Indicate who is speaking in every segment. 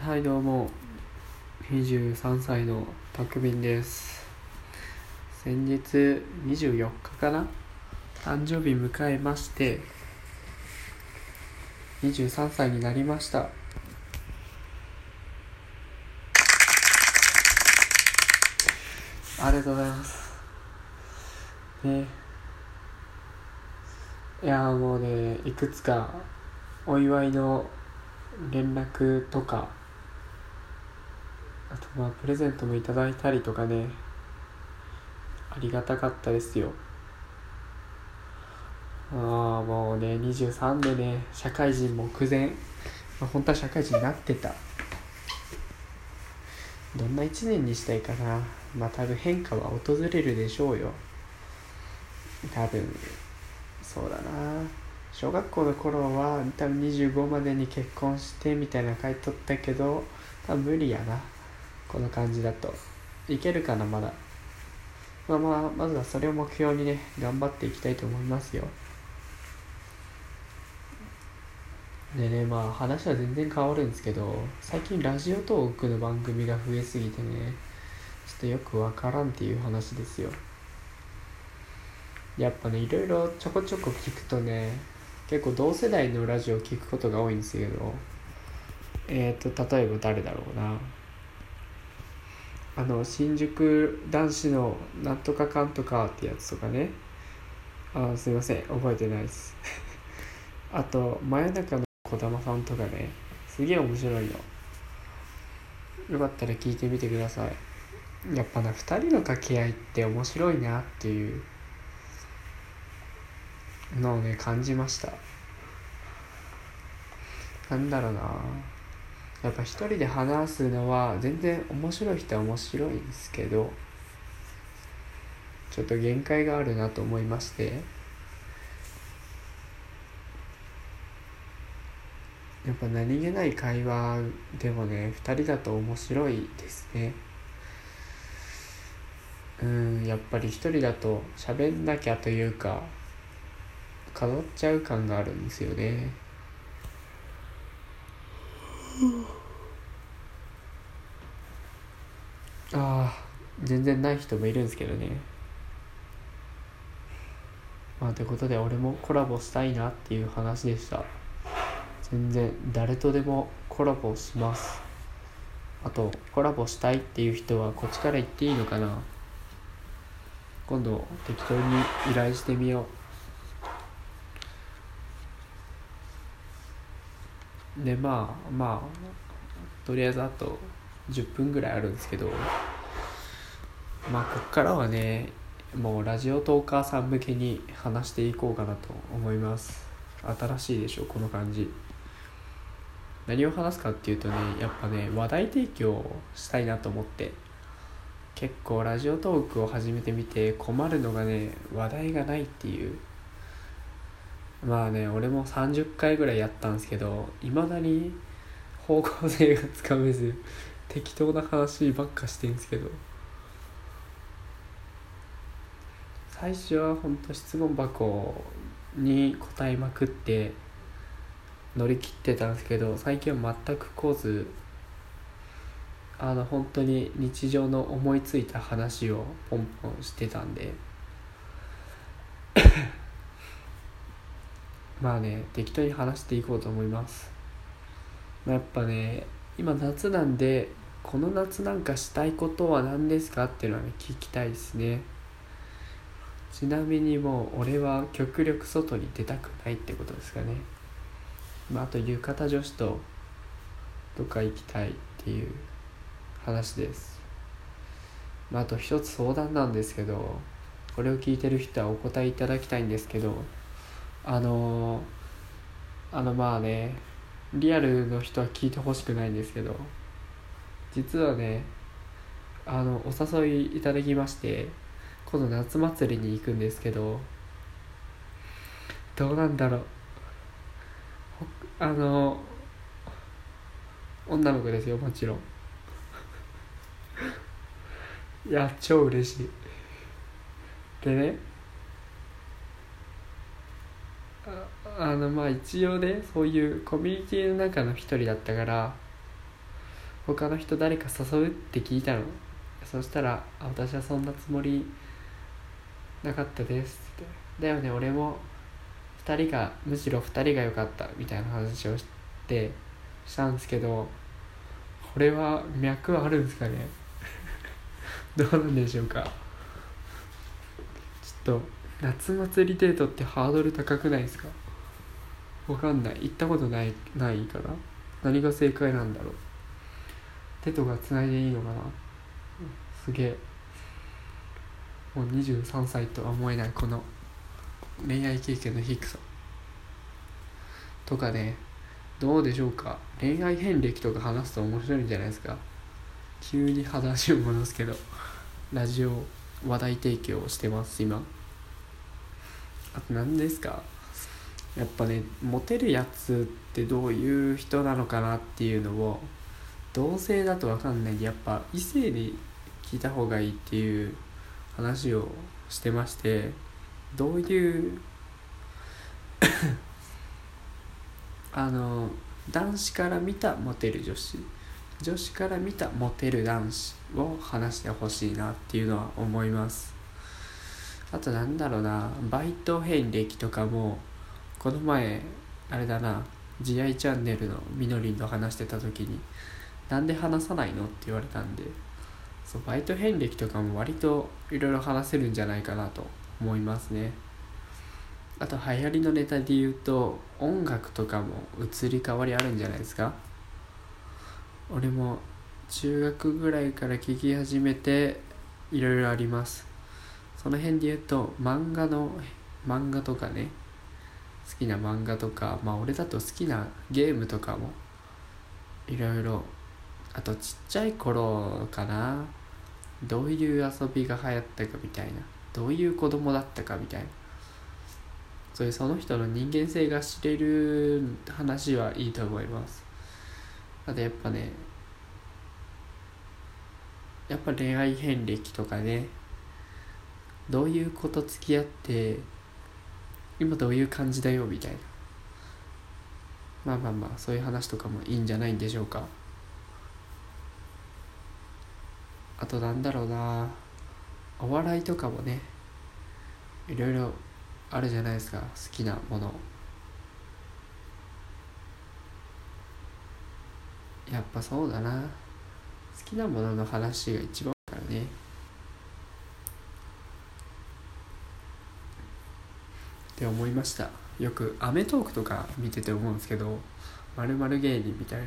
Speaker 1: はいどうも23歳のたくみんです。先日24日かな？誕生日迎えまして23歳になりました。ありがとうございます。ねいやもうねいくつかお祝いの連絡とかあとまあプレゼントもいただいたりとかね。ありがたかったですよ。ああもうね23でね社会人目前、まあ、本当は社会人になってた。どんな1年にしたいかな。まあ多分変化は訪れるでしょうよ。多分。そうだな。小学校の頃は多分25までに結婚してみたいな書いとったけど多分無理やな。この感じだと。いけるかなまだ。まあまあまずはそれを目標にね頑張っていきたいと思いますよ。でねまあ話は全然変わるんですけど最近ラジオトークの番組が増えすぎてねちょっとよくわからんっていう話ですよ。やっぱねいろいろちょこちょこ聞くとね結構同世代のラジオを聞くことが多いんですけどえっ、ー、と例えば誰だろうな。あの新宿男子のなんとかかんとかってやつとかね。あすいません。覚えてないです。あと真夜中の児玉さんとかね。すげえ面白いの。よかったら聞いてみてください。やっぱな2人の掛け合いって面白いなっていう。のをね感じました。なんだろうな。やっぱ一人で話すのは全然面白い人は面白いんですけどちょっと限界があるなと思いまして。やっぱ何気ない会話でもね2人だと面白いですね。うんやっぱり一人だと喋んなきゃというか飾っちゃう感があるんですよね。ああ全然ない人もいるんですけどね。まあということで俺もコラボしたいなっていう話でした。全然誰とでもコラボします。あとコラボしたいっていう人はこっちから言っていいのかな。今度適当に依頼してみよう。でまあまあとりあえずあと10分ぐらいあるんですけどまあこっからはねもうラジオトーカーさん向けに話していこうかなと思います。新しいでしょこの感じ。何を話すかっていうとねやっぱね話題提供したいなと思って。結構ラジオトークを始めてみて困るのがね話題がないっていう。まあね俺も30回ぐらいやったんですけどいまだに方向性がつかめず適当な話ばっかしてるんですけど。最初はほんと質問箱に答えまくって乗り切ってたんですけど最近は全く来ずあの本当に日常の思いついた話をポンポンしてたんで。まあね適当に話していこうと思います。まやっぱね今夏なんでこの夏なんかしたいことは何ですかっていうのはね聞きたいですね。ちなみにもう俺は極力外に出たくないってことですかね。まあ、あと浴衣女子とどっか行きたいっていう話です、まあ、あと一つ相談なんですけどこれを聞いてる人はお答えいただきたいんですけどあのあのまあねリアルの人は聞いてほしくないんですけど実はねあのお誘いいただきまして今度夏祭りに行くんですけどどうなんだろう。あの女の子ですよもちろん。いや超嬉しい。でねあのまあ一応ねそういうコミュニティの中の一人だったから他の人誰か誘うって聞いたの。そしたら「私はそんなつもりなかったです」って「だよね俺も2人がむしろ2人が良かった」みたいな話をしてしたんですけどこれは脈はあるんですかね。どうなんでしょうか。ちょっと夏祭りデートってハードル高くないですか？わかんない。行ったことないないから。何が正解なんだろう。手とかつないでいいのかな。すげえ。もう23歳とは思えないこの恋愛経験の低さ。とかね。どうでしょうか。恋愛遍歴とか話すと面白いんじゃないですか。急に話を戻すけど。ラジオ話題提供してます今。あと何ですか。やっぱねモテるやつってどういう人なのかなっていうのを同性だと分かんない。んでやっぱ異性で聞いた方がいいっていう話をしてましてどういうあの男子から見たモテる女子女子から見たモテる男子を話してほしいなっていうのは思います。あとなんだろうなバイト遍歴とかもこの前あれだな慈愛チャンネルのみのりんと話してた時になんで話さないのって言われたんでそうバイト遍歴とかも割といろいろ話せるんじゃないかなと思いますね。あと流行りのネタで言うと音楽とかも移り変わりあるんじゃないですか？俺も中学ぐらいから聴き始めていろいろあります。その辺で言うと漫画の漫画とかね好きな漫画とかまあ俺だと好きなゲームとかもいろいろあとちっちゃい頃かなどういう遊びが流行ったかみたいなどういう子供だったかみたいなそういうその人の人間性が知れる話はいいと思います。あとやっぱねやっぱ恋愛遍歴とかねどういうこと付き合って今どういう感じだよみたいな。まあまあまあそういう話とかもいいんじゃないんでしょうか。あとなんだろうな。お笑いとかもねいろいろあるじゃないですか。好きなもの。やっぱそうだな。好きなものの話が一番からねって思いました。よく『アメトーーク』とか見てて思うんですけどまる芸人みたいな。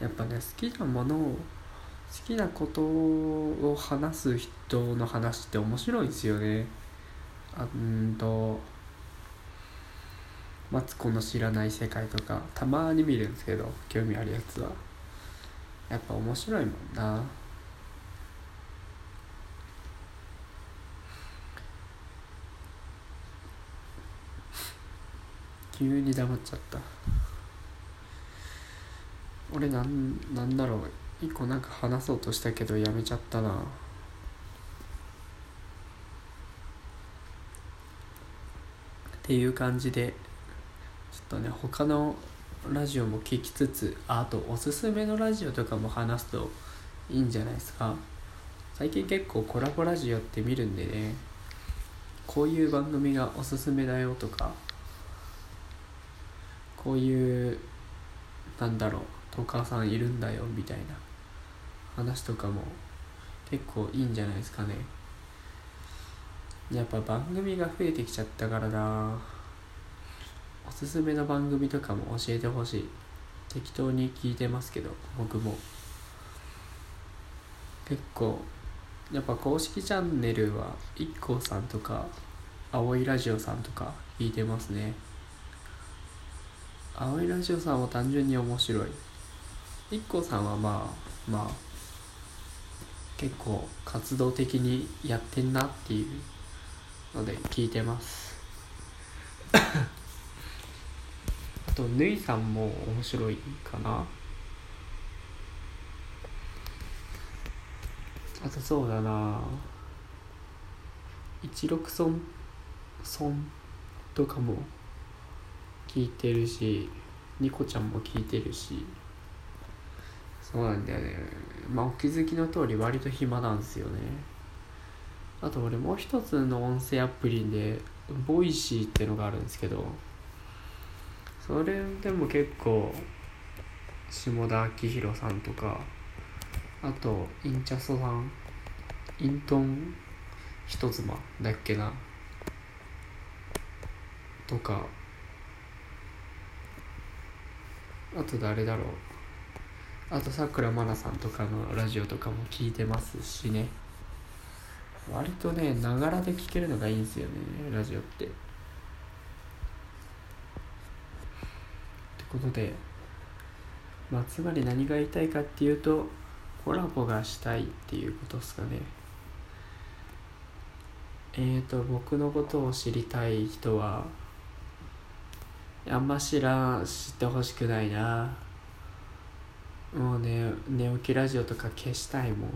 Speaker 1: やっぱね好きなものを好きなことを話す人の話って面白いですよね。あんとマツコの知らない世界とかたまに見るんですけど興味あるやつは。やっぱ面白いもんな。急に黙っちゃった。俺なんなんだろう。一個なんか話そうとしたけどやめちゃったな。っていう感じでちょっとね他のラジオも聞きつつあとおすすめのラジオとかも話すといいんじゃないですか。最近結構コラボラジオって見るんでねこういう番組がおすすめだよとかこういうなんだろうトーカーさんいるんだよみたいな話とかも結構いいんじゃないですかね。やっぱ番組が増えてきちゃったからな。おすすめの番組とかも教えてほしい。適当に聞いてますけど僕も。結構やっぱ公式チャンネルは IKKO さんとか青いラジオさんとか聞いてますね。青いラジオさんは単純に面白い。IKKO さんはまあまあ結構活動的にやってんなっていうので聞いてます。あとぬいさんも面白いかな。あとそうだな。一六村村とかも聞いてるしニコちゃんも聞いてるし。そうなんだよね。まあお気づきの通り割と暇なんですよね。あと俺もう一つの音声アプリで Voicy ってのがあるんですけどそれでも結構下田明宏さんとかあとインチャソさんイントン人妻だっけな？とかあと誰だろう。あとさくらまなさんとかのラジオとかも聞いてますしね。割とねながらで聞けるのがいいんですよねラジオって。ってことでまあつまり何が言いたいかっていうとコラボがしたいっていうことですかね。えーと僕のことを知りたい人はあんま知らん知ってほしくないな。もうね寝起きラジオとか消したいもん。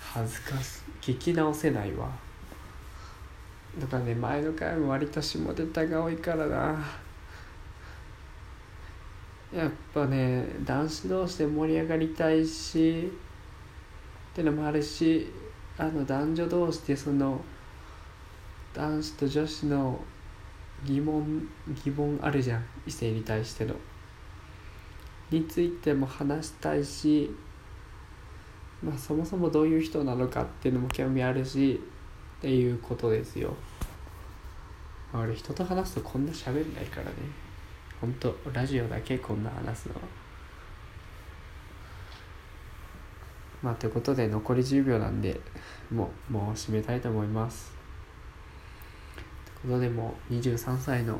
Speaker 1: 恥ずかしい。聞き直せないわ。だからね前の回も割と下ネタが多いからな。やっぱね男子同士で盛り上がりたいしってのもあるしあの男女同士でその男子と女子の疑問疑問あるじゃん異性に対しての。についても話したいしまあそもそもどういう人なのかっていうのも興味あるしっていうことですよ。俺人と話すとこんな喋んないからね。ほんとラジオだけこんな話すのは。まあということで残り10秒なんでもうもう締めたいと思います。ことでも23歳の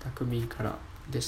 Speaker 1: 匠から